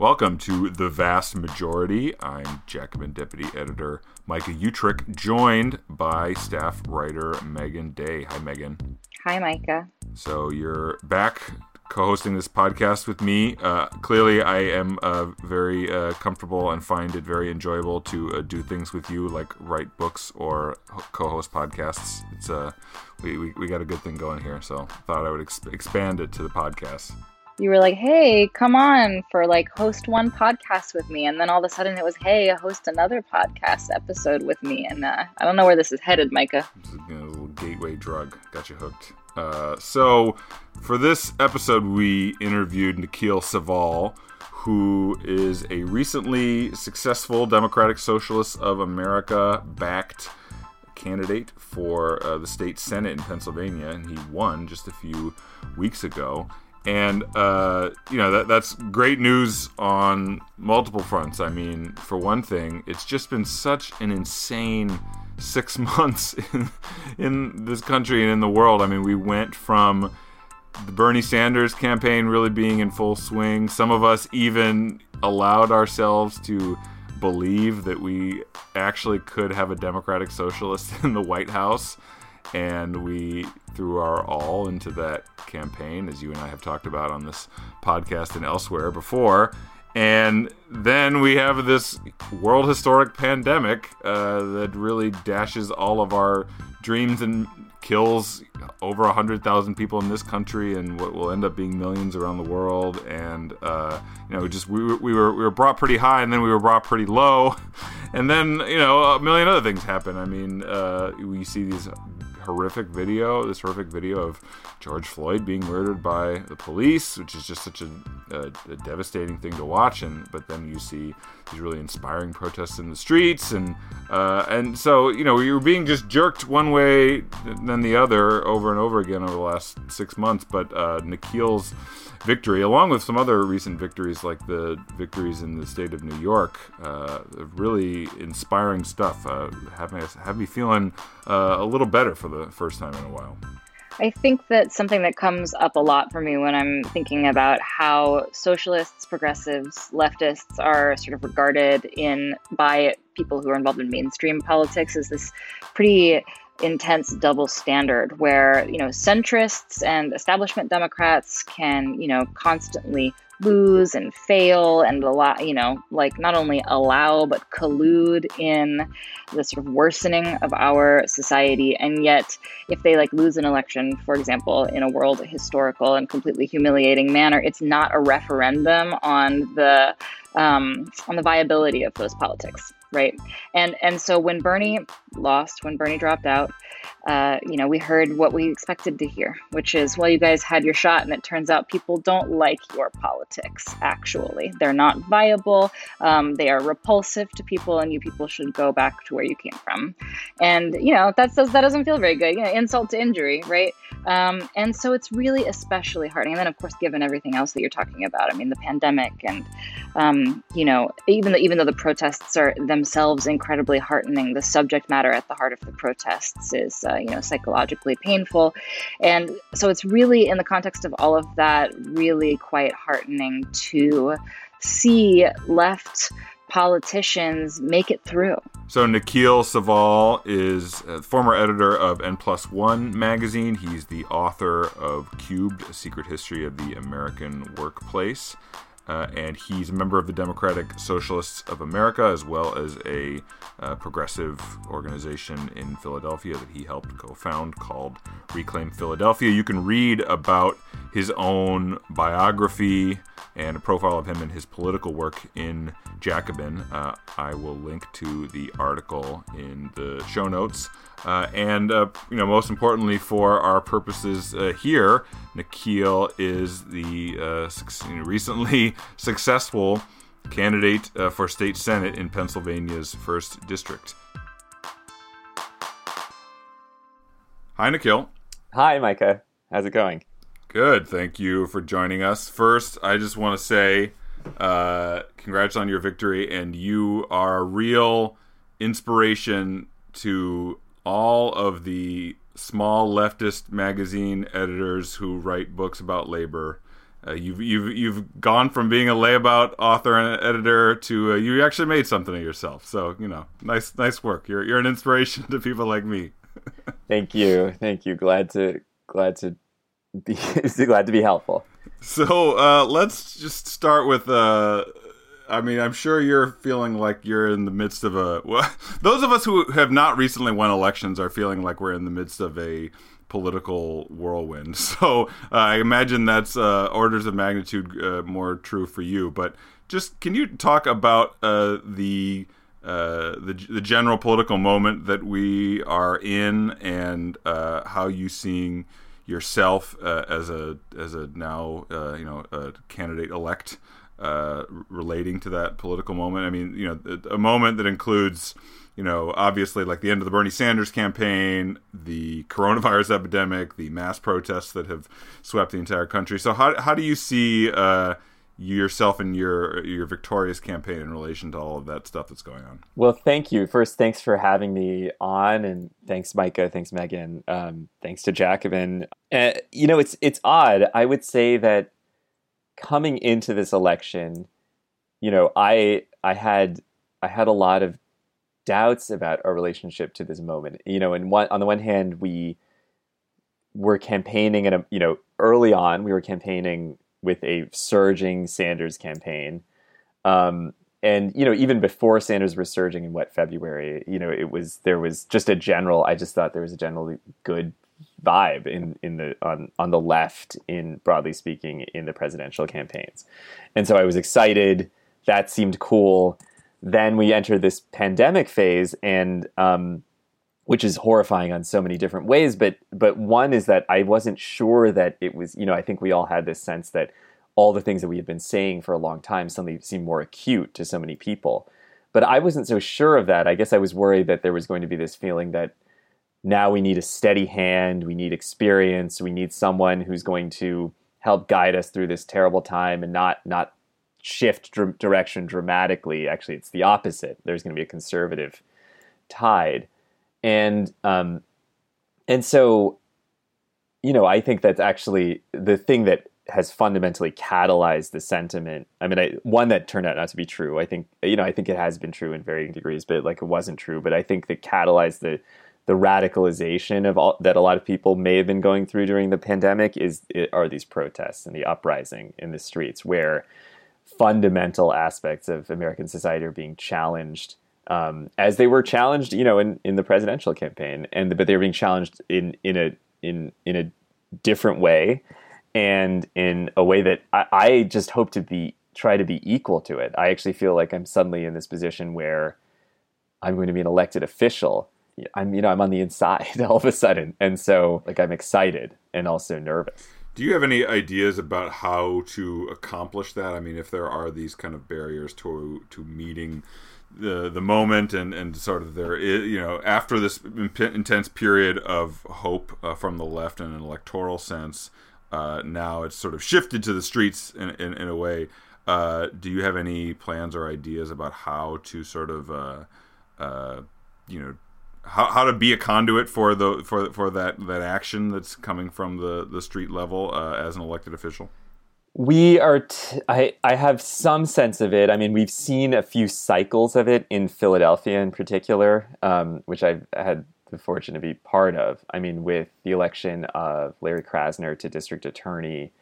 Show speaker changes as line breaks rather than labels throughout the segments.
Welcome to The Vast Majority. I'm Jacobin Deputy Editor Micah Uetricht, joined by staff writer Megan Day. Hi, Megan.
Hi, Micah.
So you're back co-hosting this podcast with me. Uh, clearly, I am uh, very uh, comfortable and find it very enjoyable to uh, do things with you, like write books or co-host podcasts. It's uh, we, we, we got a good thing going here, so thought I would ex- expand it to the podcast
you were like, hey, come on for like host one podcast with me. And then all of a sudden it was, hey, host another podcast episode with me. And uh, I don't know where this is headed, Micah.
A, little gateway drug. Got you hooked. Uh, so for this episode, we interviewed Nikhil Saval, who is a recently successful Democratic Socialists of America backed candidate for uh, the state senate in Pennsylvania, and he won just a few weeks ago and uh, you know that that's great news on multiple fronts. I mean, for one thing, it's just been such an insane six months in, in this country and in the world. I mean, we went from the Bernie Sanders campaign really being in full swing. Some of us even allowed ourselves to believe that we actually could have a Democratic Socialist in the White House and we threw our all into that campaign, as you and I have talked about on this podcast and elsewhere before. And then we have this world historic pandemic uh, that really dashes all of our dreams and kills over 100,000 people in this country and what will end up being millions around the world. And, uh, you know, just we, we, were, we were brought pretty high and then we were brought pretty low. And then, you know, a million other things happen. I mean, uh, we see these horrific video, this horrific video of George Floyd being murdered by the police, which is just such a, a, a, devastating thing to watch. And but then you see these really inspiring protests in the streets, and uh, and so you know you're being just jerked one way then the other over and over again over the last six months. But uh, Nikhil's victory, along with some other recent victories like the victories in the state of New York. Uh, really inspiring stuff. Uh, have, me, feeling uh, a little better for the first time in a while.
I think that something that comes up a lot for me when I'm thinking about how socialists, progressives, leftists are sort of regarded in by people who are involved in mainstream politics is this pretty intense double standard where you know centrists and establishment democrats can you know constantly lose and fail and allow you know like not only allow but collude in the sort of worsening of our society. And yet if they like lose an election for example in a world historical and completely humiliating manner it's not a referendum on the um, on the viability of those politics right? And and so when Bernie lost, when Bernie dropped out, uh, you know, we heard what we expected to hear, which is, well, you guys had your shot, and it turns out people don't like your politics. Actually, they're not viable. Um, they are repulsive to people, and you people should go back to where you came from. And you know, that says that doesn't feel very good. You know, insult to injury, right? Um, and so it's really especially hard. And then, of course, given everything else that you're talking about, I mean, the pandemic, and um, you know, even even though the protests are themselves incredibly heartening. The subject matter at the heart of the protests is, uh, you know, psychologically painful, and so it's really in the context of all of that, really quite heartening to see left politicians make it through.
So Nikhil Saval is former editor of N Plus One magazine. He's the author of Cubed: A Secret History of the American Workplace uh, and he's a member of the Democratic Socialists of America, as well as a uh, progressive organization in Philadelphia that he helped co found called Reclaim Philadelphia. You can read about his own biography and a profile of him and his political work in Jacobin. Uh, I will link to the article in the show notes. Uh, and uh, you know, most importantly for our purposes uh, here, Nikhil is the uh, recently successful candidate uh, for state senate in Pennsylvania's first district. Hi, Nikhil.
Hi, Micah. How's it going?
Good. Thank you for joining us. First, I just want to say uh, congrats on your victory, and you are a real inspiration to all of the small leftist magazine editors who write books about labor uh, you've you've you've gone from being a layabout author and editor to uh, you actually made something of yourself. So you know, nice nice work. You're you're an inspiration to people like me.
thank you, thank you. Glad to glad to be glad to be helpful.
So uh, let's just start with. I mean, I'm sure you're feeling like you're in the midst of a. Well, those of us who have not recently won elections are feeling like we're in the midst of a political whirlwind. So uh, I imagine that's uh, orders of magnitude uh, more true for you. But just can you talk about uh, the, uh, the the general political moment that we are in and uh, how you seeing yourself as a as a now you know a candidate elect relating to that political moment? I mean, you know, a moment that includes you know, obviously like the end of the Bernie Sanders campaign, the coronavirus epidemic, the mass protests that have swept the entire country. So how how do you see uh, yourself and your your victorious campaign in relation to all of that stuff that's going on?
Well, thank you. First, thanks for having me on, and thanks, Micah. Thanks, Megan. Um, thanks to Jacobin. Uh, you know, it's it's odd. I would say that coming into this election, you know, I I had I had a lot of doubts about our relationship to this moment. You know, and one on the one hand, we were campaigning and you know early on we were campaigning with a surging Sanders campaign. Um, and you know even before Sanders was surging in wet February, you know it was there was just a general. I just thought there was a generally good vibe in in the on on the left in broadly speaking in the presidential campaigns, and so I was excited. That seemed cool. Then we enter this pandemic phase and um, which is horrifying on so many different ways but but one is that i wasn't sure that it was you know i think we all had this sense that all the things that we had been saying for a long time suddenly seemed more acute to so many people. But i wasn't so sure of that. I guess i was worried that there was going to be this feeling that now we need a steady hand we need experience we need someone who's going to help guide us through this terrible time and not not shift dr- direction dramatically. Actually, it's the opposite. There's going to be a conservative tide, and um, and so, you know, I think that's actually the thing that has fundamentally catalyzed the sentiment. I mean, I, one that turned out not to be true. I think you know, I think it has been true in varying degrees, but like it wasn't true. But I think that catalyzed the the radicalization of all that a lot of people may have been going through during the pandemic is are these protests and the uprising in the streets where fundamental aspects of American society are being challenged um, as they were challenged, you know, in, in the presidential campaign, and but they were being challenged in in a in in a different way, and in a way that I, I just hope to be try to be equal to it. I actually feel like I'm suddenly in this position where I'm going to be an elected official. I'm you know I'm on the inside all of a sudden, and so like I'm excited and also nervous.
Do you have any ideas about how to accomplish that? I mean, if there are these kind of barriers to to meeting the the moment and and sort of there is, you know after this intense period of hope uh, from the left in an electoral sense, uh, now it's sort of shifted to the streets in in, in a way. Uh, do you have any plans or ideas about how to sort of uh, uh, you know how, how to be a conduit for the for for that that action that's coming from the the street level uh, as an elected official?
We are. T- I I have some sense of it. I mean, we've seen a few cycles of it in Philadelphia, in particular, um, which I've had the fortune to be part of. I mean, with the election of Larry Krasner to district attorney.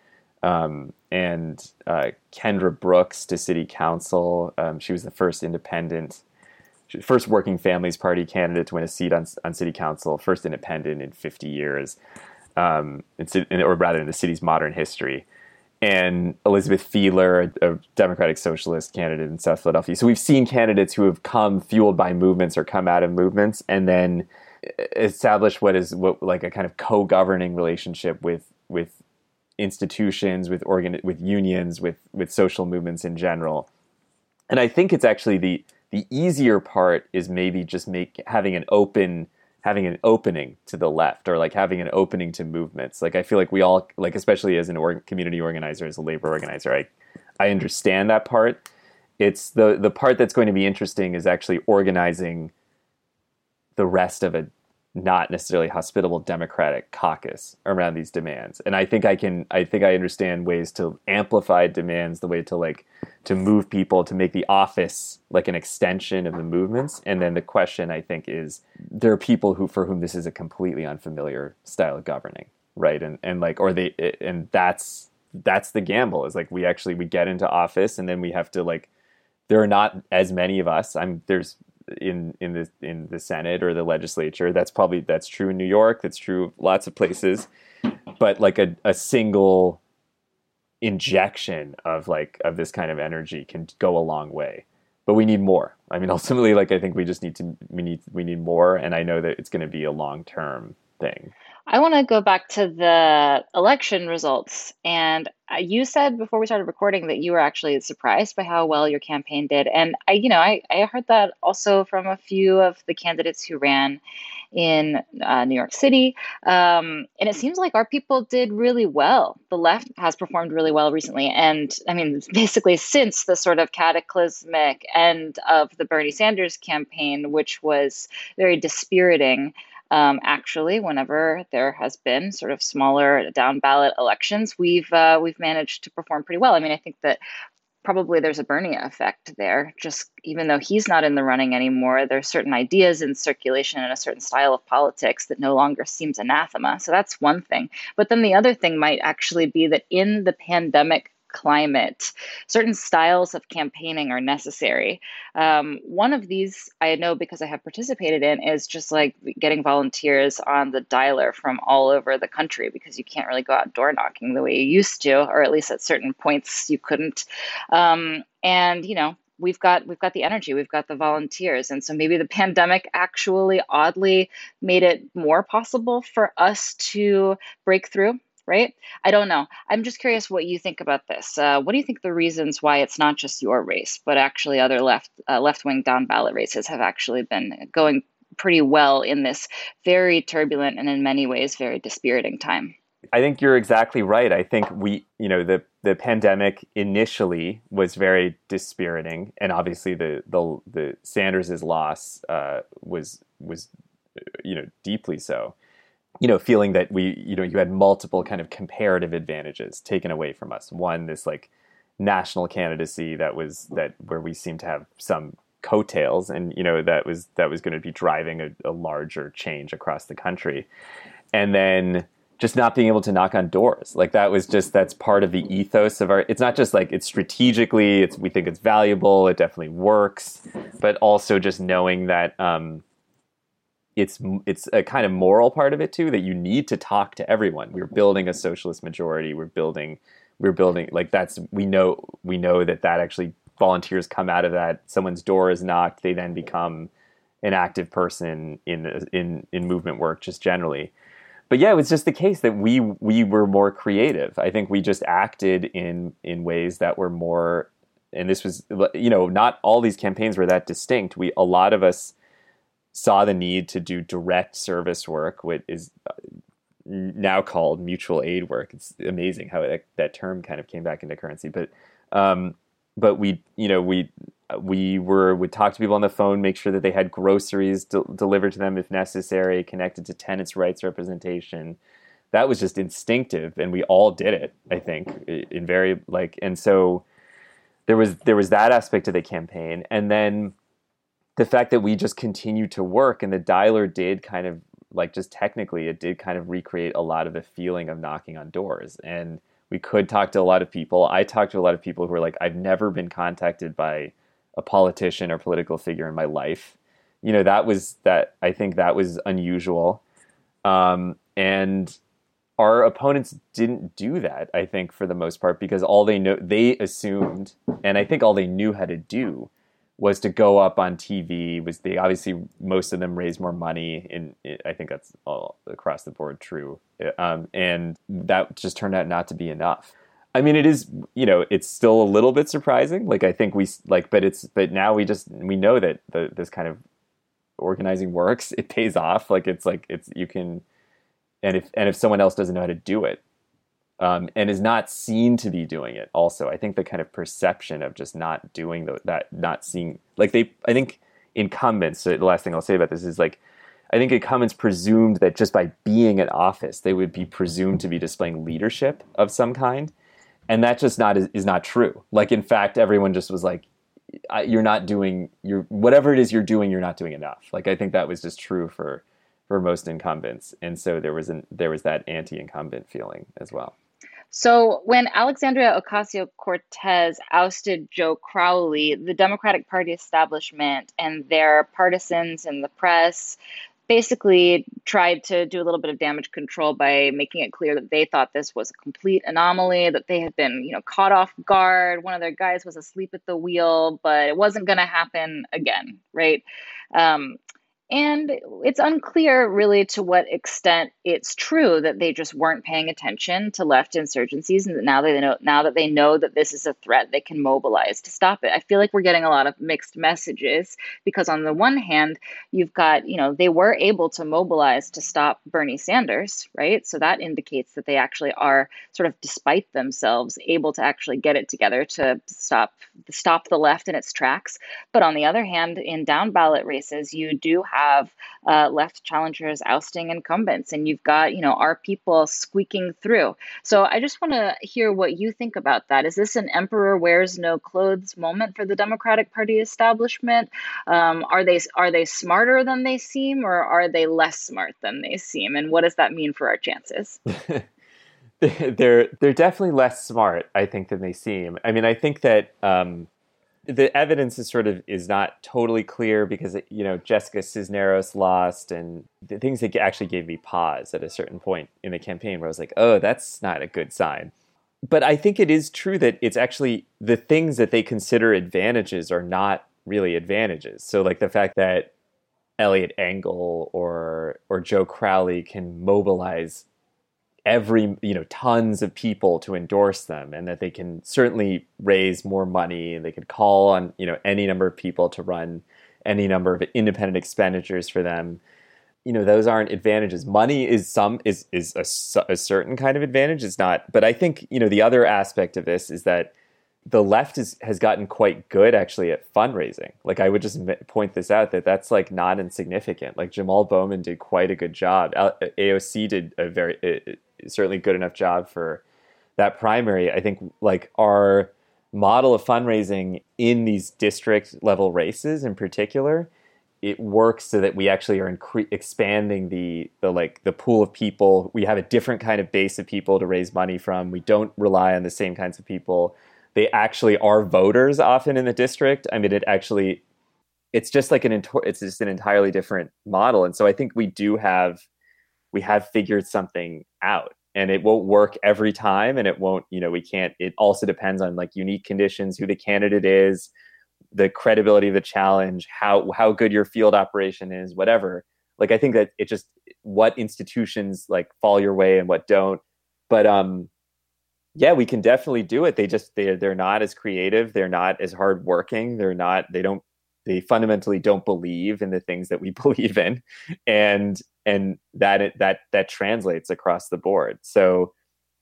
Um, and uh, Kendra Brooks to city council. Um, she was the first independent first working families party candidate to win a seat on, on city council, first independent in 50 years, um, in, or rather in the city's modern history. And Elizabeth Fiedler, a, a Democratic Socialist candidate in South Philadelphia. So we've seen candidates who have come fueled by movements or come out of movements, and then establish what is what like a kind of co-governing relationship with with institutions, with organ, with unions, with with social movements in general. And I think it's actually the the easier part is maybe just make having an open having an opening to the left or like having an opening to movements. Like I feel like we all like especially as an org- community organizer as a labor organizer, I I understand that part. It's the the part that's going to be interesting is actually organizing the rest of a not necessarily hospitable democratic caucus around these demands. And i think i can i think i understand ways to amplify demands the way to like to move people to make the office like an extension of the movements. And then the question i think is there are people who for whom this is a completely unfamiliar style of governing right? And and like or they and that's that's the gamble is like we actually we get into office and then we have to like there are not as many of us. I'm there's in in the in the Senate or the legislature. That's probably that's true in New York. That's true of lots of places. But like a, a single injection of like of this kind of energy can go a long way. But we need more. I mean, ultimately, like I think we just need to we need we need more. And I know that it's going to be a long term thing.
I want to go back to the election results. And uh, you said before we started recording that you were actually surprised by how well your campaign did. And I, you know, I, I heard that also from a few of the candidates who ran in uh, New York City. Um, and it seems like our people did really well. The left has performed really well recently. And I mean, basically, since the sort of cataclysmic end of the Bernie Sanders campaign, which was very dispiriting um, actually, whenever there has been sort of smaller down ballot elections, we've uh, we've managed to perform pretty well. I mean, I think that probably there's a Bernie effect there. Just even though he's not in the running anymore, there's certain ideas in circulation and a certain style of politics that no longer seems anathema. So that's one thing. But then the other thing might actually be that in the pandemic climate. Certain styles of campaigning are necessary. Um, one of these I know because I have participated in is just like getting volunteers on the dialer from all over the country because you can't really go out door knocking the way you used to, or at least at certain points you couldn't. Um, and you know, we've got we've got the energy we've got the volunteers and so maybe the pandemic actually oddly made it more possible for us to break through right? I don't know. I'm just curious what you think about this. Uh, what do you think the reasons why it's not just your race, but actually other left uh, left wing down ballot races have actually been going pretty well in this very turbulent and in many ways very dispiriting time?
I think you're exactly right. I think we, you know, the the pandemic initially was very dispiriting, and obviously the the the Sanders's loss uh, was was you know deeply so you know, feeling that we, you know, you had multiple kind of comparative advantages taken away from us. One, this like national candidacy that was that where we seem to have some coattails, and you know that was that was going to be driving a, a larger change across the country, and then just not being able to knock on doors like that was just that's part of the ethos of our it's not just like it's strategically it's we think it's valuable it definitely works but also just knowing that um, it's it's a kind of moral part of it too that you need to talk to everyone. We're building a socialist majority. We're building we're building like that's we know we know that that actually volunteers come out of that. Someone's door is knocked. They then become an active person in in in movement work just generally. But yeah, it was just the case that we we were more creative. I think we just acted in in ways that were more and this was you know not all these campaigns were that distinct. We a lot of us saw the need to do direct service work, which is uh, now called mutual aid work. It's amazing how that term kind of came back into currency. But um, but we you know we we were would talk to people on the phone, make sure that they had groceries de- delivered to them if necessary, connected to tenants' rights representation. That was just instinctive, and we all did it. I think in very like, and so there was there was that aspect of the campaign, and then the fact that we just continued to work and the dialer did kind of like just technically it did kind of recreate a lot of the feeling of knocking on doors. And we could talk to a lot of people. I talked to a lot of people who were like i've never been contacted by a politician or political figure in my life. You know that was that i think that was unusual. Um, and our opponents didn't do that i think for the most part because all they know they assumed and i think all they knew how to do was to go up on TV. Was they obviously most of them raised more money, and I think that's all across the board true. Um, and that just turned out not to be enough. I mean, it is you know it's still a little bit surprising. Like I think we like, but it's but now we just we know that the, this kind of organizing works. It pays off. Like it's like it's you can, and if and if someone else doesn't know how to do it, um, and is not seen to be doing it. Also, I think the kind of perception of just not doing the, that, not seeing, like they, I think incumbents. So the last thing I'll say about this is like, I think incumbents presumed that just by being in office, they would be presumed to be displaying leadership of some kind, and that just not is, is not true. Like in fact, everyone just was like, "You're not doing your whatever it is you're doing. You're not doing enough." Like I think that was just true for for most incumbents, and so there was an there was that anti-incumbent feeling as well.
So, when Alexandria Ocasio Cortez ousted Joe Crowley, the Democratic Party establishment and their partisans in the press basically tried to do a little bit of damage control by making it clear that they thought this was a complete anomaly, that they had been, you know, caught off guard. One of their guys was asleep at the wheel, but it wasn't going to happen again, right? Um, and it's unclear, really, to what extent it's true that they just weren't paying attention to left insurgencies, and that now they know now that they know that this is a threat, they can mobilize to stop it. I feel like we're getting a lot of mixed messages because, on the one hand, you've got you know they were able to mobilize to stop Bernie Sanders, right? So that indicates that they actually are sort of, despite themselves, able to actually get it together to stop stop the left in its tracks. But on the other hand, in down ballot races, you do have have uh, left challengers ousting incumbents, and you've got you know our people squeaking through. So I just want to hear what you think about that. Is this an emperor wears no clothes moment for the Democratic Party establishment? Um, are they are they smarter than they seem, or are they less smart than they seem? And what does that mean for our chances?
they're they're definitely less smart, I think, than they seem. I mean, I think that um, the evidence is sort of is not totally clear because you know Jessica Cisneros lost, and the things that actually gave me pause at a certain point in the campaign where I was like, oh, that's not a good sign. But I think it is true that it's actually the things that they consider advantages are not really advantages. So like the fact that Eliot Engel or or Joe Crowley can mobilize every you know tons of people to endorse them and that they can certainly raise more money and they could call on you know any number of people to run any number of independent expenditures for them. You know those aren't advantages. Money is some is is a, a certain kind of advantage. It's not but i think you know the other aspect of this is that the left is, has gotten quite good actually at fundraising. Like I would just point this out that that's like not insignificant. Like Jamal Bowman did quite a good job. AOC did a very certainly good enough job for that primary. I think like our model of fundraising in these district level races in particular it works so that we actually are incre- expanding the the like the pool of people we have a different kind of base of people to raise money from we don't rely on the same kinds of people they actually are voters often in the district. I mean it actually it's just like an it's just an entirely different model. And so i think we do have we have figured something out and it won't work every time and it won't you know we can't it also depends on like unique conditions who the candidate is the credibility of the challenge how how good your field operation is whatever. Like i think that it just what institutions like fall your way and what don't. But um yeah we can definitely do it. They just they they're not as creative. They're not as hardworking. They're not they don't they fundamentally don't believe in the things that we believe in. And and that that that translates across the board. So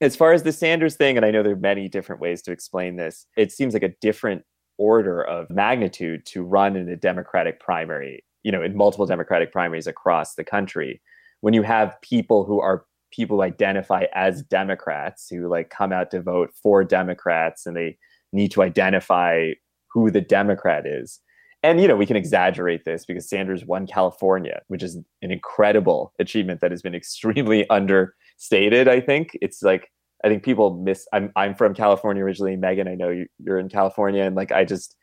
as far as the sanders thing and i know there are many different ways to explain this it seems like a different order of magnitude to run in a democratic primary you know in multiple democratic primaries across the country. When you have people who are people identify as democrats who like come out to vote for democrats and they need to identify who the democrat is and you know we can exaggerate this because Sanders won California, which is an incredible achievement that has been extremely understated. I think it's like I think people miss. I'm I'm from California originally. Megan, I know you, you're in California, and like I just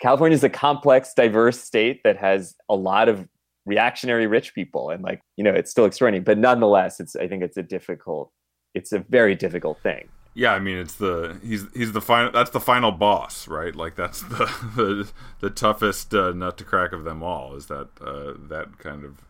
California is a complex, diverse state that has a lot of reactionary rich people, and like you know it's still extraordinary. But nonetheless, it's I think it's a difficult, it's a very difficult thing.
Yeah, I mean it's the he's he's the final that's the final boss, right? Like that's the the, the toughest uh, nut to crack of them all is that uh, that kind of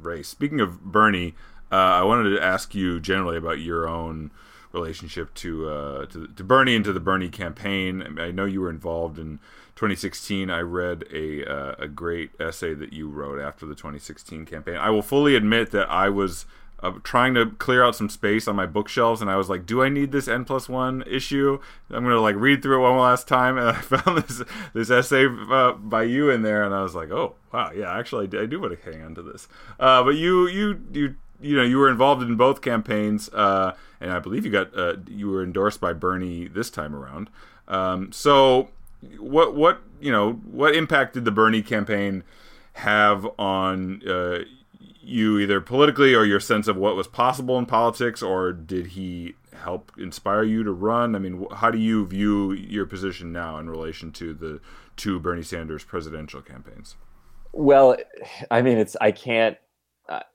race. Speaking of Bernie, uh, I wanted to ask you generally about your own relationship to, uh, to to Bernie and to the Bernie campaign. I know you were involved in 2016. I read a uh, a great essay that you wrote after the 2016 campaign. I will fully admit that I was uh, trying to clear out some space on my bookshelves, and I was like, "Do I need this N plus one issue?" I'm gonna like read through it one last time, and I found this this essay uh, by you in there, and I was like, "Oh wow, yeah, actually, I do, I do want to hang on to this." Uh, but you you you you know you were involved in both campaigns, uh, and I believe you got uh, you were endorsed by Bernie this time around. Um, so what what you know what impact did the Bernie campaign have on uh, you either politically or your sense of what was possible in politics, or did he help inspire you to run? I mean, how do you view your position now in relation to the two Bernie Sanders presidential campaigns?
Well, I mean, it's I can't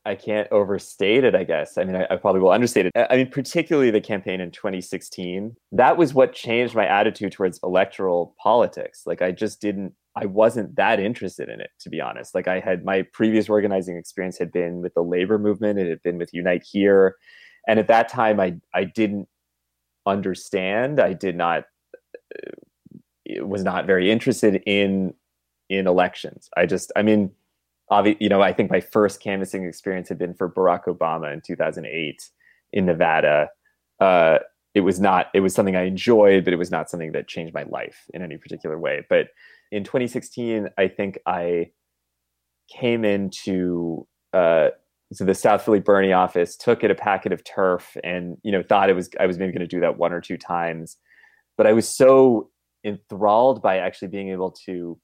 I can't overstate it. I guess. I mean, I, I, probably will understate it. I mean, particularly the campaign in 2016. That was what changed my attitude towards electoral politics. Like, I just didn't I wasn't that interested in it, to be honest. Like I had my previous organizing experience had been with the labor movement, it had been with Unite Here. And at that time I I didn't understand. I did not uh, was not very interested in in elections. I just I mean you know, I think my first canvassing experience had been for Barack Obama in 2008 in Nevada. Uh, it was not it was something I enjoyed, but it was not something that changed my life in any particular way. But in 2016, I think I came into uh, so the South Philly Bernie office, took it a packet of turf, and you know thought it was I was maybe going to do that one or two times, but I was so enthralled by actually being able to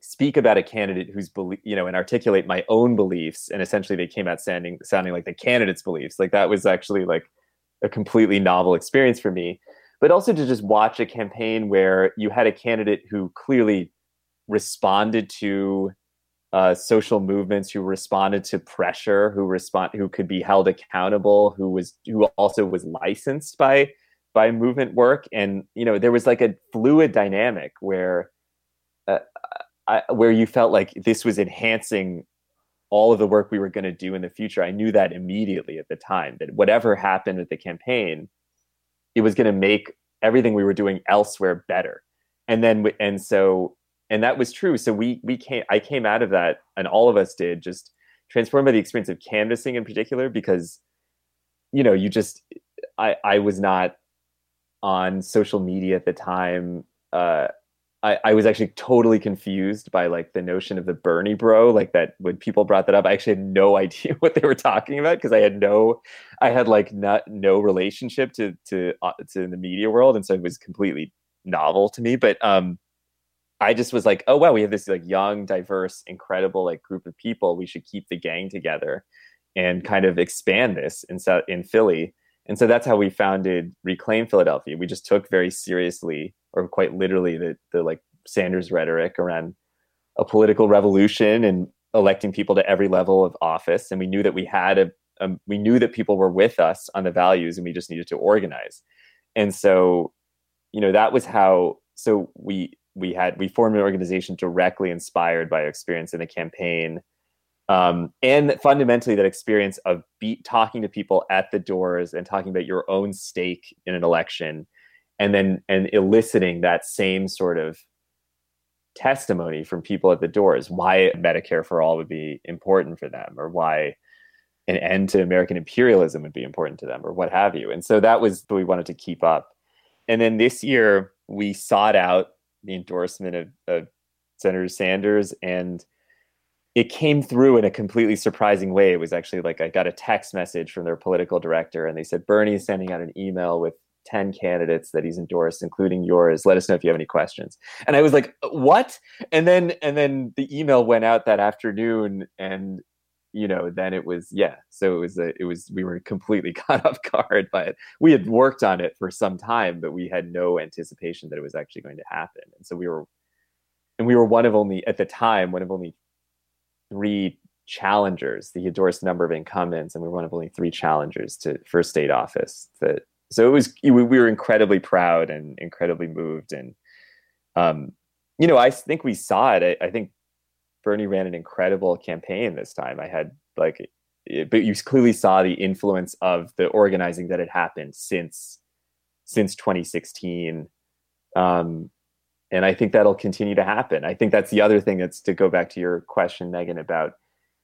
speak about a candidate who's you know, and articulate my own beliefs, and essentially they came out sounding sounding like the candidate's beliefs. Like that was actually like a completely novel experience for me but also to just watch a campaign where you had a candidate who clearly responded to uh, social movements, who responded to pressure, who respond, who could be held accountable, who was who also was licensed by by movement work, and you know there was like a fluid dynamic where uh, I, where you felt like this was enhancing all of the work we were going to do in the future. I knew that immediately at the time that whatever happened with the campaign it was going to make everything we were doing elsewhere better and then and so and that was true so we we came i came out of that and all of us did just transformed by the experience of canvassing in particular because you know you just i i was not on social media at the time uh I, I was actually totally confused by like the notion of the Bernie bro, like that when people brought that up, I actually had no idea what they were talking about because I had no, I had like not no relationship to to uh, to the media world, and so it was completely novel to me. But um, I just was like, oh wow, we have this like young, diverse, incredible like group of people. We should keep the gang together and kind of expand this in in Philly. And so that's how we founded Reclaim Philadelphia. We just took very seriously or quite literally the the like Sanders rhetoric around a political revolution and electing people to every level of office. And we knew that we had a, a, we knew that people were with us on the values, and we just needed to organize. And so, you know, that was how. So we we had we formed an organization directly inspired by our experience in the campaign. Um, and fundamentally, that experience of be, talking to people at the doors and talking about your own stake in an election and then and eliciting that same sort of testimony from people at the doors why medicare for all would be important for them or why an end to american imperialism would be important to them or what have you and so that was what we wanted to keep up and then this year we sought out the endorsement of, of senator sanders and it came through in a completely surprising way. It was actually like I got a text message from their political director, and they said Bernie is sending out an email with 10 candidates that he's endorsed including yours. Let us know if you have any questions. And i was like uh, what? And then and then the email went out that afternoon and you know then it was yeah so it was a, it was we were completely caught off guard by it we had worked on it for some time but we had no anticipation that it was actually going to happen. And so we were and we were one of only at the time one of only three challengers. The endorsed number of incumbents and we were one of only three challengers to for state office that so it was we were incredibly proud and incredibly moved and um, you know i think we saw it. I, I, think bernie ran an incredible campaign this time. I had like it, but you clearly saw the influence of the organizing that had happened since since 2016 um, and i think that'll continue to happen. I think that's the other thing that's to go back to your question megan about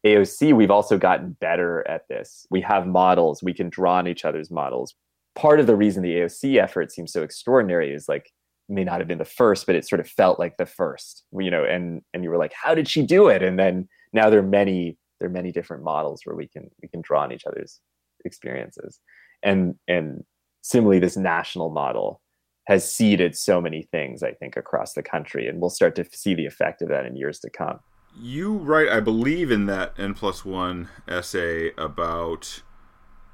AOC, we've also gotten better at this. We have models, we can draw on each other's models. Part of the reason the AOC effort seems so extraordinary is like may not have been the first, but it sort of felt like the first, you know, and and you were like, how did she do it? And then now there are many there are many different models where we can we can draw on each other's experiences. And and similarly, this national model has seeded so many things, I think, across the country, and we'll start to see the effect of that in years to come.
You write, I believe, in that N plus one essay about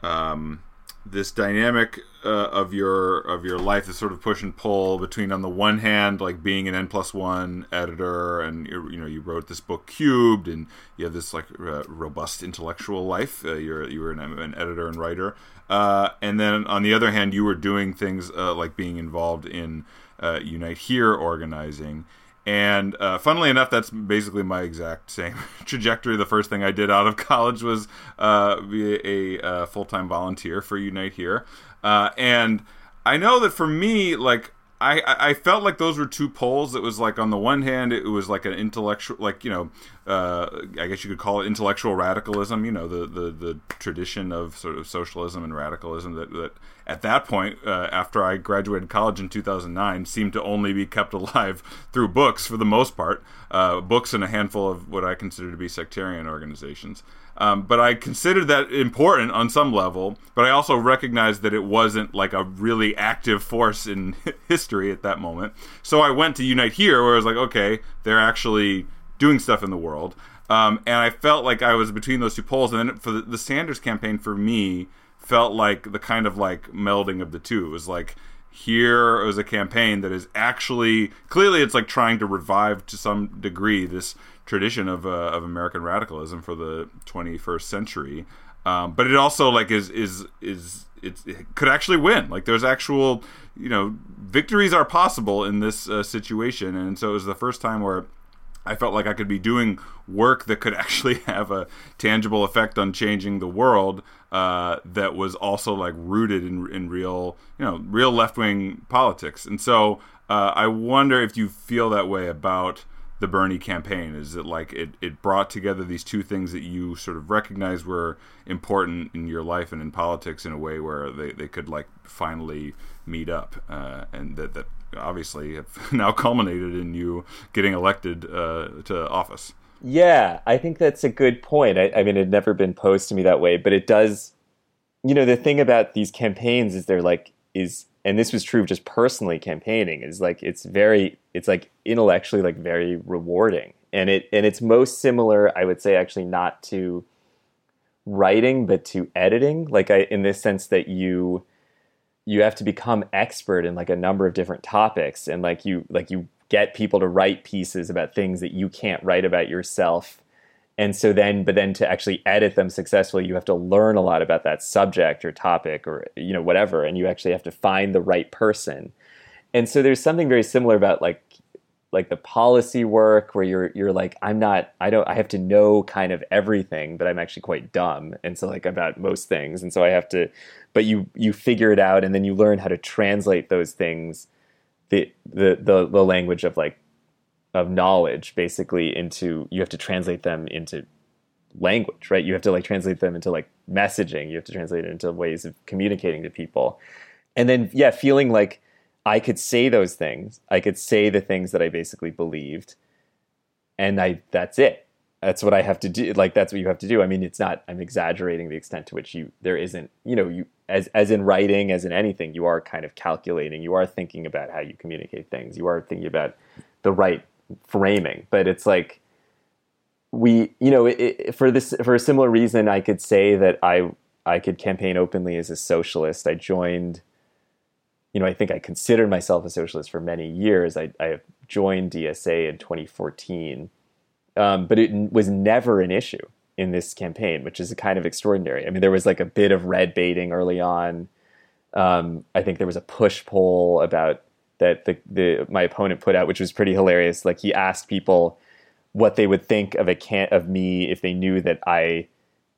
um, this dynamic uh, of your of your life, this sort of push and pull between, on the one hand, like being an N plus one editor, and you know you wrote this book Cubed, and you have this like uh, robust intellectual life. Uh, you're you were an, an editor and writer, uh, and then on the other hand, you were doing things uh, like being involved in uh, Unite Here organizing. And uh, funnily enough, that's basically my exact same trajectory. The first thing I did out of college was uh, be a, a uh, full time volunteer for Unite Here. Uh, and I know that for me, like, I, I felt like those were two poles. It was like on the one hand, it was like an intellectual, like you know, uh, I guess you could call it intellectual radicalism. You know, the, the the tradition of sort of socialism and radicalism that that at that point, uh, after I graduated college in 2009, seemed to only be kept alive through books for the most part, uh, books and a handful of what I consider to be sectarian organizations. Um, but I considered that important on some level, but I also recognized that it wasn't like a really active force in history at that moment. So I went to Unite Here, where I was like, okay, they're actually doing stuff in the world. Um, and I felt like I was between those two poles. And then for the, the Sanders campaign, for me, felt like the kind of like melding of the two. It was like here was a campaign that is actually clearly it's like trying to revive to some degree this tradition of uh, of American radicalism for the 21st century. Um, but it also like is is is it could actually win. Like there's actual you know victories are possible in this uh, situation, and so it was the first time where I felt like I could be doing work that could actually have a tangible effect on changing the world. Uh, that was also like rooted in in real you know real left wing politics, and so uh, I wonder if you feel that way about the Bernie campaign? Is it like it, it brought together these two things that you sort of recognized were important in your life and in politics in a way where they, they could like finally meet up uh, and that, that obviously have now culminated in you getting elected uh, to office?
Yeah, I think that's a good point. I, I mean, it had never been posed to me that way, but it does. You know, the thing about these campaigns is they're like, is and this was true of just personally campaigning is like it's very it's like intellectually like very rewarding and it and it's most similar i would say actually not to writing but to editing like i in this sense that you you have to become expert in like a number of different topics and like you like you get people to write pieces about things that you can't write about yourself. And so then but then to actually edit them successfully you have to learn a lot about that subject or topic or you know whatever and you actually have to find the right person. And so there's something very similar about like like the policy work where you're you're like I'm not I don't I have to know kind of everything but I'm actually quite dumb and so like about most things. And so I have to but you you figure it out and then you learn how to translate those things the the the, the language of like of knowledge basically into you have to translate them into language right? You have to like translate them into like messaging. You have to translate it into ways of communicating to people. And then yeah feeling like i could say those things. I could say the things that i basically believed. And i that's it. That's what i have to do. Like that's what you have to do. I mean it's not i'm exaggerating the extent to which you there isn't you know you as as in writing as in anything you are kind of calculating you are thinking about how you communicate things you are thinking about the right framing, but it's like we, you know, it, it, for this for a similar reason, I could say that I I could campaign openly as a socialist. I joined, you know, I think I considered myself a socialist for many years. I, I joined DSA in 2014, um, but it was never an issue in this campaign, which is kind of extraordinary. I mean, there was like a bit of red baiting early on. Um, I think there was a push poll about that the, the my opponent put out, which was pretty hilarious. Like he asked people what they would think of a can of me if they knew that I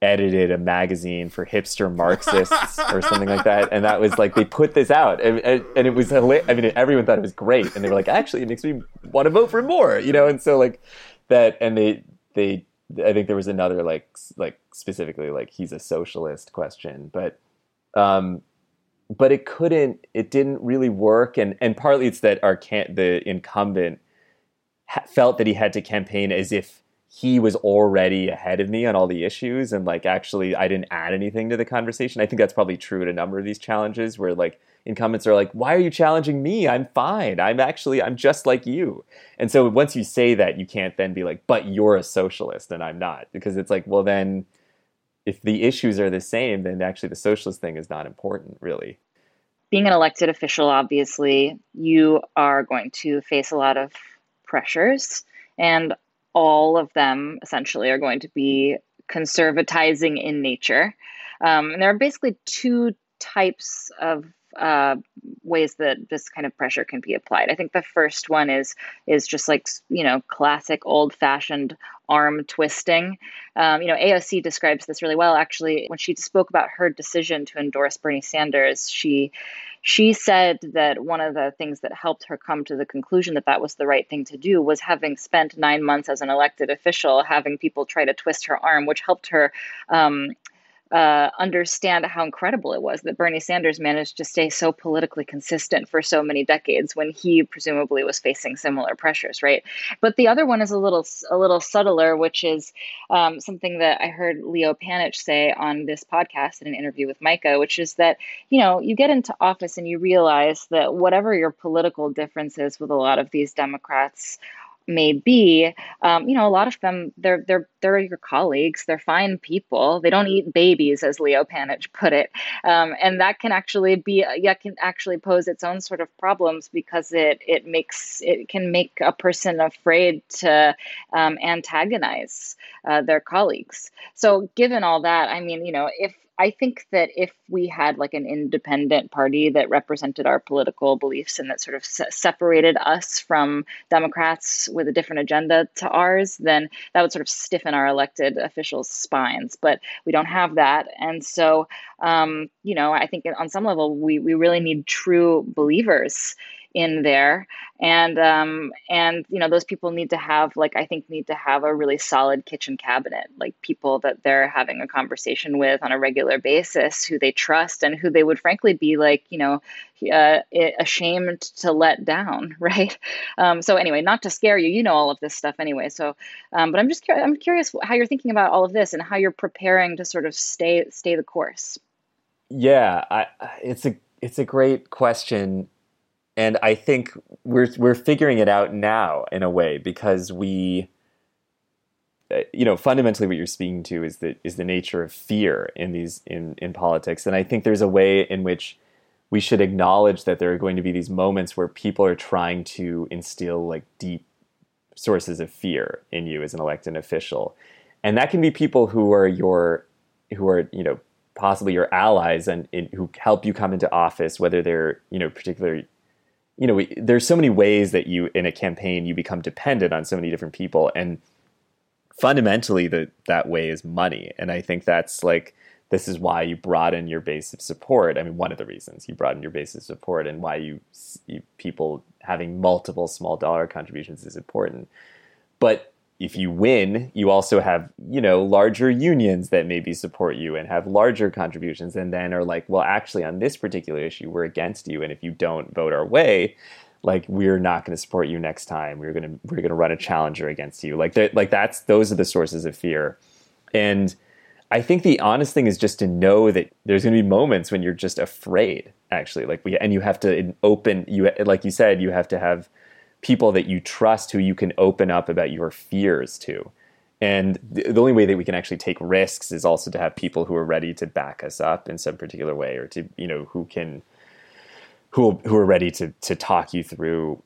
edited a magazine for hipster Marxists or something like that. And that was like they put this out, and, and, and it was hilarious. I mean, everyone thought it was great, and they were like, actually, it makes me want to vote for more, you know. And so like that, and they they I think there was another like like specifically like he's a socialist question, but um, but it couldn't. It didn't really work, and and partly it's that our can the incumbent ha- felt that he had to campaign as if he was already ahead of me on all the issues and like actually I didn't add anything to the conversation. I think that's probably true at a number of these challenges where like incumbents are like, "Why are you challenging me? I'm fine. I'm actually I'm just like you." And so once you say that, you can't then be like, "But you're a socialist and I'm not." Because it's like, well then if the issues are the same, then actually the socialist thing is not important, really.
Being an elected official, obviously, you are going to face a lot of pressures and all of them essentially are going to be conservatizing in nature. Um, and there are basically two types of uh, ways that this kind of pressure can be applied. I think the first one is is just like you know classic old fashioned arm twisting. Um, you know AOC describes this really well. Actually, when she spoke about her decision to endorse Bernie Sanders, she she said that one of the things that helped her come to the conclusion that that was the right thing to do was having spent nine months as an elected official, having people try to twist her arm, which helped her um, uh, understand how incredible it was that Bernie Sanders managed to stay so politically consistent for so many decades when he presumably was facing similar pressures, right? But the other one is a little a little subtler, which is um, something that I heard Leo Panitch say on this podcast in an interview with Micah, which is that you know you get into office and you realize that whatever your political differences with a lot of these Democrats may be, um, you know, a lot of them they're they're they're your colleagues. They're fine people. They don't eat babies, as Leo Panitch put it, um, and that can actually be yeah can actually pose its own sort of problems because it it makes it can make a person afraid to um, antagonize uh, their colleagues. So, given all that, I mean, you know, if I think that if we had like an independent party that represented our political beliefs and that sort of se- separated us from Democrats with a different agenda to ours, then that would sort of stiffen our elected officials' spines. But we don't have that. And so, um, you know, I think on some level, we, we really need true believers in there. And um, and you know those people need to have like i think need to have a really solid kitchen cabinet like people that they're having a conversation with on a regular basis who they trust and who they would frankly be like you know uh, ashamed to let down right? Um, so anyway not to scare you you know all of this stuff anyway. So um, but i'm just curious i'm curious how you're thinking about all of this and how you're preparing to sort of stay stay the course.
Yeah I, it's a it's a great question and I think we're we're figuring it out now in a way because we uh, you know fundamentally what you're speaking to is the is the nature of fear in these in in politics. And I think there's a way in which we should acknowledge that there are going to be these moments where people are trying to instill like deep sources of fear in you as an elected official. And that can be people who are your who are you know possibly your allies and, and who help you come into office whether they're you know particularly you know, we, there's so many ways that you in a campaign you become dependent on so many different people, and fundamentally, the that way is money. And I think that's like this is why you broaden your base of support. I mean, one of the reasons you broaden your base of support, and why you, you people having multiple small dollar contributions is important. But if you win, you also have, you know, larger unions that maybe support you and have larger contributions and then are like, well, actually on this particular issue, we're against you. And if you don't vote our way, like we're not going to support you next time. We're going to, we're going to run a challenger against you. Like that, like that's, those are the sources of fear. And I think the honest thing is just to know that there's going to be moments when you're just afraid actually. Like we, and you have to open, you, like you said, you have to have, people that you trust who you can open up about your fears to. And the, only way that we can actually take risks is also to have people who are ready to back us up in some particular way or to, you know, who can, who, who are ready to, to talk you through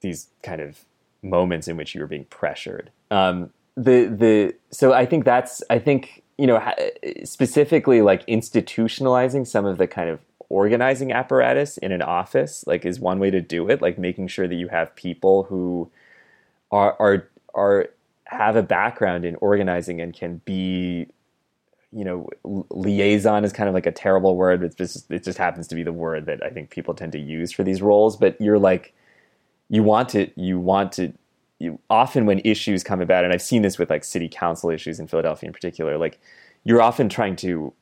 these kind of moments in which you're being pressured. Um, the, the, so I think that's, I think, you know, specifically like institutionalizing some of the kind of organizing apparatus in an office like is one way to do it like making sure that you have people who are are are have a background in organizing and can be you know liaison is kind of like a terrible word it's just it just happens to be the word that i think people tend to use for these roles but you're like you want to you want to you, often when issues come about, and I've seen this with like city council issues in Philadelphia in particular, like you're often trying to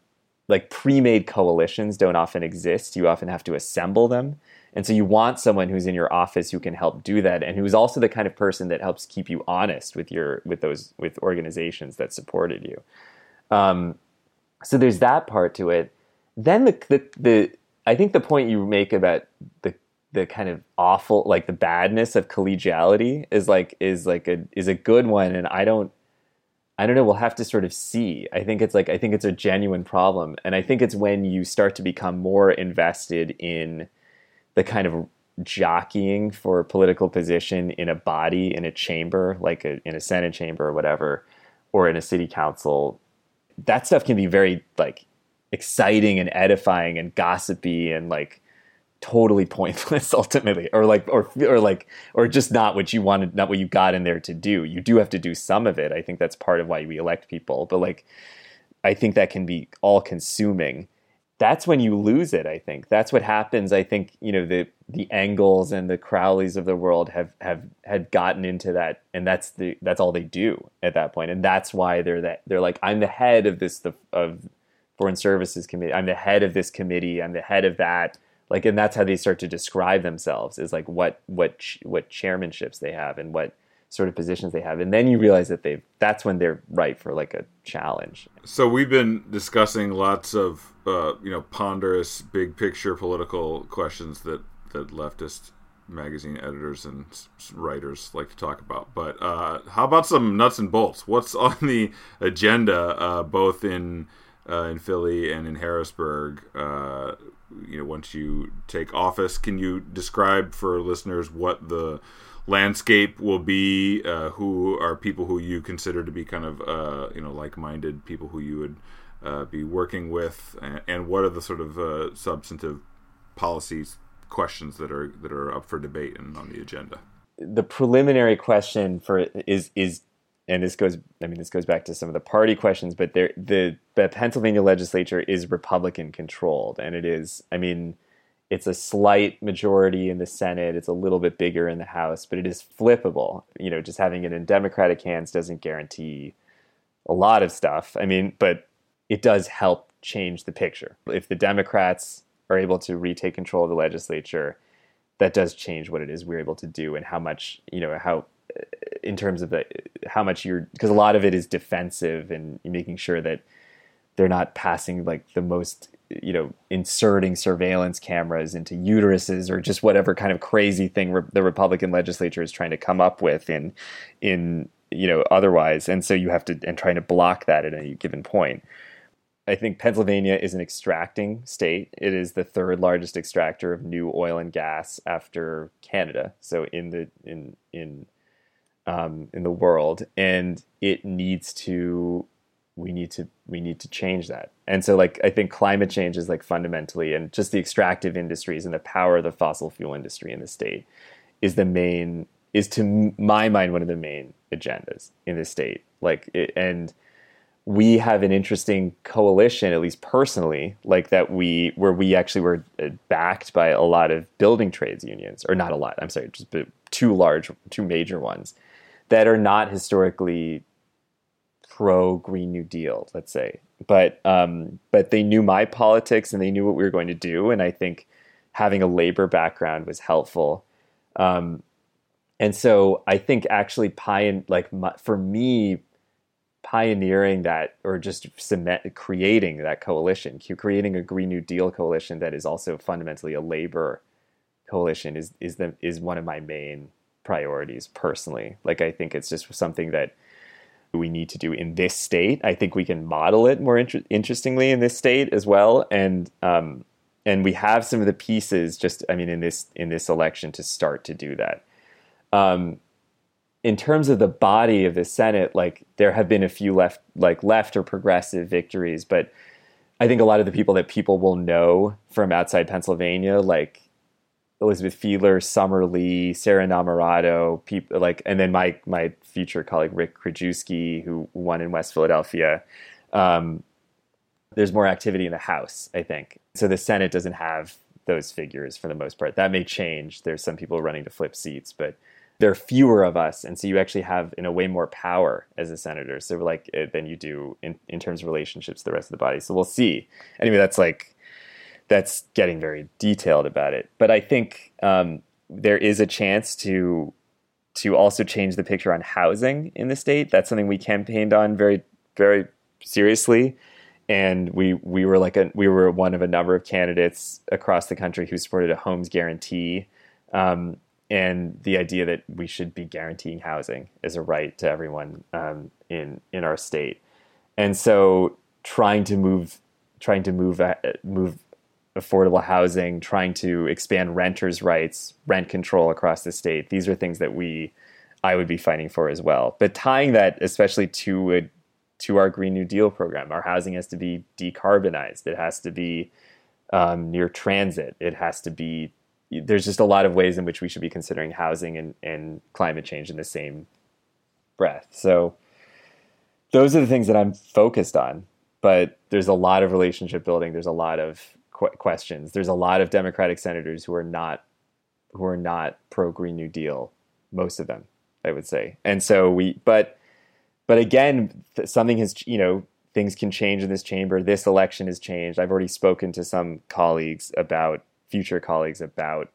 like pre-made coalitions don't often exist. You often have to assemble them. And so you want someone who's in your office who can help do that and who's also the kind of person that helps keep you honest with your with those with organizations that supported you. Um, so there's that part to it. Then the, the the I think the point you make about the the kind of awful like the badness of collegiality is like is like a is a good one and I don't I don't know, we'll have to sort of see. I think it's like I think it's a genuine problem and I think it's when you start to become more invested in the kind of jockeying for political position in a body in a chamber like a, in a senate chamber or whatever or in a city council that stuff can be very like exciting and edifying and gossipy and like totally pointless ultimately or like or or like or just not what you wanted not what you got in there to do. You do have to do some of it. I think that's part of why we elect people but like i think that can be all consuming. That's when you lose it i think. That's what happens. I think you know the the Engels and the Crowleys of the world have have had gotten into that and that's the that's all they do at that point. And that's why they're that they're like i'm the head of this the of foreign services committee. I'm the head of this committee. I'm the head of that like and that's how they start to describe themselves is like what what what chairmanships they have and what sort of positions they have. And then you realize that they've that's when they're right for like a challenge.
So we've been discussing lots of uh, you know ponderous big picture political questions that that leftist magazine editors and writers like to talk about. But uh, how about some nuts and bolts? What's on the agenda uh, both in uh, in Philly and in Harrisburg uh, you know once you take office can you describe for listeners what the landscape will be? Uh, who are people who you consider to be kind of uh, you know like-minded people who you would uh, be working with? And, and, what are the sort of uh, substantive policies questions that are that are up for debate and on the agenda?
The preliminary question for is is and this goes I mean this goes back to some of the party questions but there the the Pennsylvania legislature is republican controlled and it is I mean it's a slight majority in the Senate. It's a little bit bigger in the House, but it is flippable. You know, just having it in Democratic hands doesn't guarantee a lot of stuff. I mean, but it does help change the picture. If the Democrats are able to retake control of the legislature, that does change what it is we're able to do and how much, you know, how in terms of the how much you're because a lot of it is defensive and making sure that they're not passing like the most you know inserting surveillance cameras into uteruses or just whatever kind of crazy thing re- the Republican legislature is trying to come up with in in you know otherwise and so you have to and trying to block that at any given point I think Pennsylvania is an extracting state. It is the third largest extractor of new oil and gas after Canada. So in the in in um, in the world, and it needs to we need to we need to change that. And so like i think climate change is like fundamentally and just the extractive industries and the power of the fossil fuel industry in the state is the main is to my mind one of the main agendas in the state. Like it, and we have an interesting coalition at least personally like that we where we actually were uh, backed by a lot of building trades unions or not a lot i'm sorry just two large two major ones that are not historically pro Green New Deal, let's say. But um, but they knew my politics and they knew what we were going to do, and I think having a labor background was helpful. Um, and so I think actually pion like my, for me pioneering that or just cement creating that coalition creating a green new deal coalition that is also fundamentally a labor coalition is is the is one of my main priorities personally like i think it's just something that we need to do in this state. I think we can model it more inter- interestingly in this state as well, and um, and we have some of the pieces. Just I mean, in this in this election to start to do that. Um, in terms of the body of the Senate, like there have been a few left, like left or progressive victories, but I think a lot of the people that people will know from outside Pennsylvania, like Elizabeth Fiedler, Summer Lee, Sarah Innamorato, people like, and then my my future colleague Rick Krajewski, who won in West Philadelphia. Um, there's more activity in the House, I think. So the Senate doesn't have those figures for the most part. That may change. There's some people running to flip seats, but there are fewer of us, and so you actually have in a way more power as a senator. So like eh, than you do in in terms of relationships to the rest of the body. So we'll see. Anyway, that's like that's getting very detailed about it. But I think um, there is a chance to to also change the picture on housing in the state. That's something we campaigned on very very seriously and we we were like a we were one of a number of candidates across the country who supported a homes guarantee um, and the idea that we should be guaranteeing housing as a right to everyone um, in in our state and so trying to move trying to move uh, move affordable housing trying to expand renters rights rent control across the state these are things that we I would be fighting for as well but tying that especially to a to our Green New Deal program. Our housing has to be decarbonized. It has to be um, near transit. It has to be. There's just a lot of ways in which we should be considering housing and, and climate change in the same breath. So those are the things that I'm focused on. But there's a lot of relationship building. There's a lot of qu- questions. There's a lot of Democratic senators who are not who are not pro Green New Deal. Most of them, I would say. And so we, but but again, something has, you know, things can change in this chamber. This election has changed. I've already spoken to some colleagues about future colleagues about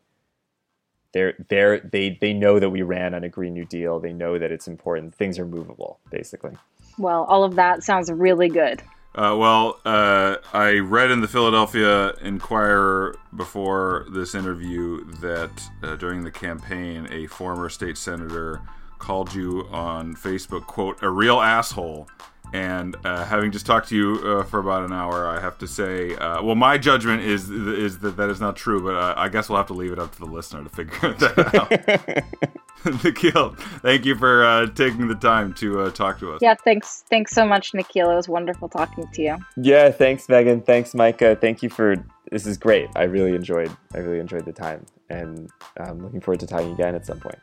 they're, they're, they they know that we ran on a Green New Deal. They know that it's important. Things are movable, basically.
Well, all of that sounds really good.
Uh, well, uh, I read in the Philadelphia Inquirer before this interview that uh, during the campaign, a former state senator called you on Facebook, quote, a real asshole. And uh, having just talked to you uh, for about an hour, I have to say, uh, well, my judgment is is that that is not true, but uh, I guess we'll have to leave it up to the listener to figure that out. Nikil, thank you for uh, taking the time to uh, talk to us.
Yeah, thanks, thanks so much, Nikil. It was wonderful talking to you.
Yeah, thanks, Meagan. Thanks, Micah. Thank you for this is great. I really enjoyed. I really enjoyed the time, and I'm looking forward to talking again at some point.